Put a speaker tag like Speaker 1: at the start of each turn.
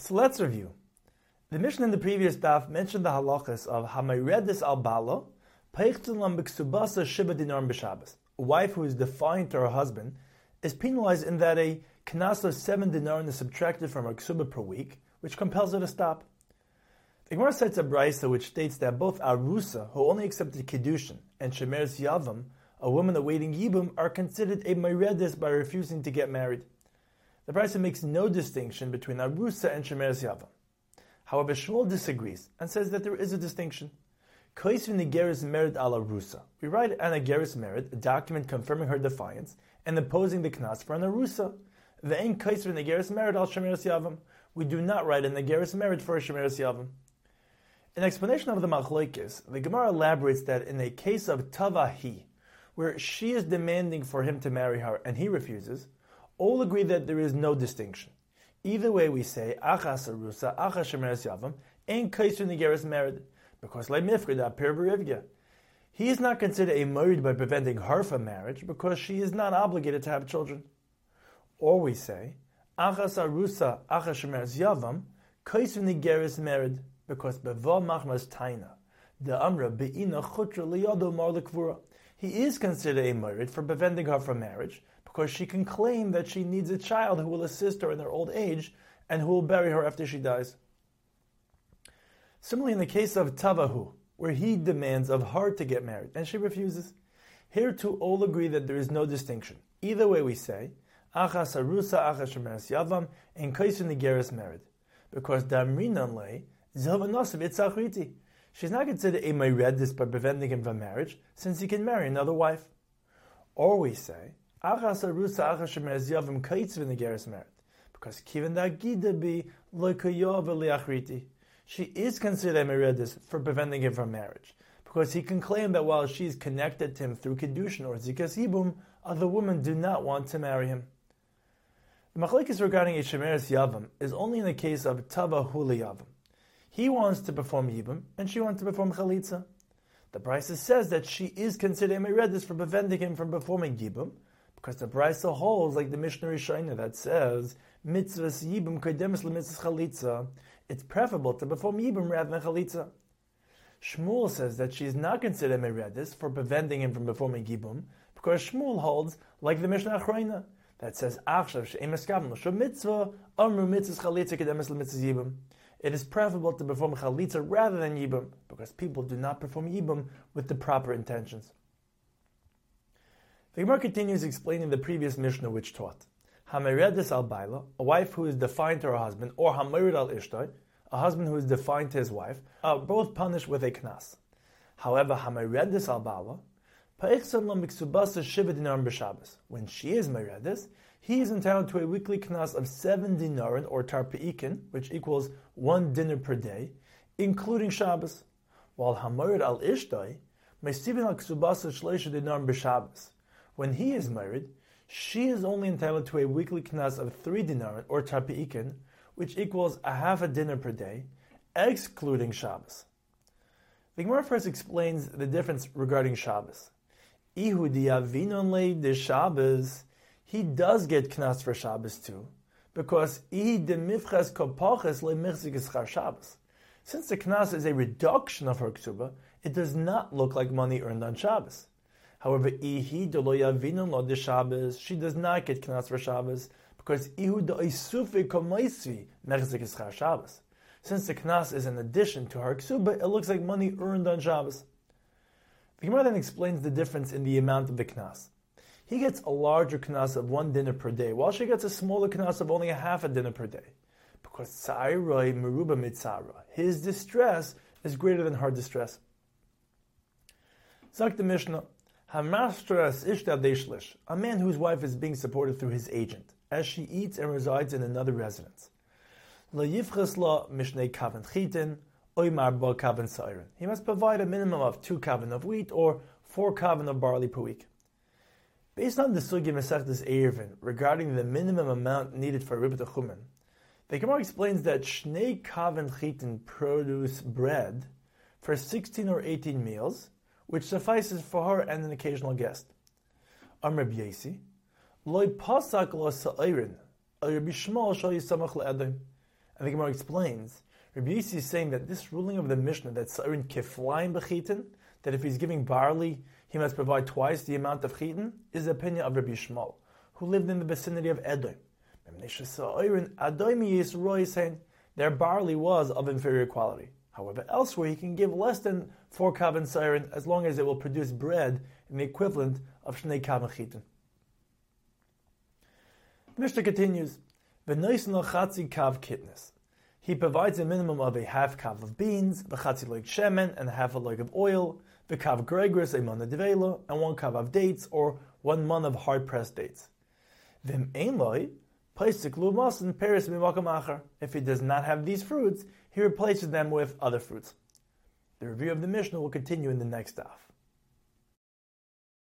Speaker 1: So let's review. The Mishnah in the previous daf mentioned the halachas of Hamayredis al Bala, B'Shabbos. A wife who is defiant to her husband is penalized in that a knas of seven dinar is subtracted from her ksuba per week, which compels her to stop. The Gemara cites a brisa which states that both Arusa, who only accepted Kiddushin, and Shemeres Yavam, a woman awaiting Yibum, are considered a Meredis by refusing to get married. The Brisa makes no distinction between Arusa and Shemeres Yavam. However, Shmuel disagrees and says that there is a distinction. Arusa. We write an Ageris Merid, a document confirming her defiance and imposing the Knas for an Arusa. Ein Kaisvin Nigeris al. We do not write an Ageris Merid for a Yavam. In explanation of the Machlokes, the Gemara elaborates that in a case of Tavahi, where she is demanding for him to marry her and he refuses, all agree that there is no distinction. Either way, we say achas arusa, achas shemeres yavam, ain't kaisu nigeris married, because le mifrida per He is not considered a married by preventing her from marriage because she is not obligated to have children. Or we say achas arusa, achas shemeres yavam, kaisu nigeris married, because beva machmas taina. The amra beina chutra liyado mar He is considered a married for preventing her from marriage because she can claim that she needs a child who will assist her in her old age and who will bury her after she dies. Similarly, in the case of Tavahu, where he demands of her to get married and she refuses, here too all agree that there is no distinction. Either way, we say, Achas Arusa Achas Shemeres Yavam and Kaisu Nigeris married, because Damrinan lay Zilvanosav Itzachriti. She's not considered a Meredis by preventing him from marriage, since he can marry another wife. Or we say, Achas arusa yavim merit. Because. She is considered a meredis for preventing him from marriage. Because he can claim that while she is connected to him through kedushin or zikas ibum, other women do not want to marry him. The machlekes regarding a shemeres yavam is only in the case of tava huli yavam. He wants to perform yibum, and she wants to perform chalitza. The Brisa says that she is considered a meredis for preventing him from performing yibum, because the Brisa holds like the Mishnah Rishayna that says mitzvahs yibum kodemis lemitzvahs chalitza. It's preferable to perform yibum rather than chalitza. Shmuel says that she is not considered meredis for preventing him from performing yibum because Shmuel holds like the Mishnah Achrayna that says achshav she'emes kavim l'shum mitzvah amru mitzvahs chalitza kodemis lemitzvahs yibum. It is preferable to perform chalitza rather than yibum because people do not perform yibum with the proper intentions. The Gemara continues explaining the previous Mishnah which taught Hameredis al Baila, a wife who is defiant to her husband, or Hamerid al Ishtai, a husband who is defiant to his wife, are both punished with a knas. However, Hameredis al Baila, when she is meredis, he is entitled to a weekly knas of seven dinarin or tarpeikin, which equals one dinar per day, including Shabbos. While Hamorid al Ishtai, Mesivin al ksubasa shleisha dinarim b'Shabbos. When he is married, she is only entitled to a weekly knas of three dinar or tapi'ikin, which equals a half a dinar per day, excluding Shabbos. The Gemara first explains the difference regarding Shabbos. Ihudi de Shabbos, he does get knas for Shabbos too, because i de mifches kopaches le Shabbos. Since the knas is a reduction of her ksuba, it does not look like money earned on Shabbos. However, ihi doloya vinun lo Shabbos, she does not get knas for Shabbos because ihu doisufi komaisvi mechzik ischar Shabbos. Since the knas is an addition to her ksuba, it looks like money earned on Shabbos. The Gemara then explains the difference in the amount of the knas. He gets a larger knas of one dinar per day, while she gets a smaller knas of only a half a dinar per day. Because tzairoi meruba mitzara, his distress is greater than her distress. Zak the Mishnah, a man whose wife is being supported through his agent, as she eats and resides in another residence. He must provide a minimum of two kavan of wheat or four kavan of barley per week. Based on the sugi Masechtas Eruvin regarding the minimum amount needed for Ribbit the Gemara explains that Shnei kavan chitin produce bread for 16 or 18 meals, which suffices for her and an occasional guest. Amr Yesi, loy pasak lo sa'irin, Rabbi Yishmael shal yisamach le'edim. And the Gemara explains, Rabbi Yissi is saying that this ruling of the Mishnah that Sa'irin kiflaim bechitin, that if he's giving barley, he must provide twice the amount of chitin, is the opinion of Rabbi Yishmael, who lived in the vicinity of Edom. Their barley was of inferior quality. However, elsewhere he can give less than four kavan siren as long as it will produce bread in the equivalent of shnei kavan chitin. The Mishnah continues, "V'noisen chatzi kav kitness." He provides a minimum of a half kav of beans, the chatzi loik shemen, and half a loik of oil, the kav gregris, a mon devela, and one kav of dates, or one mon of hard pressed dates. Vim ein loy, if he does not have these fruits, he replaces them with other fruits. The review of the Mishnah will continue in the next daf.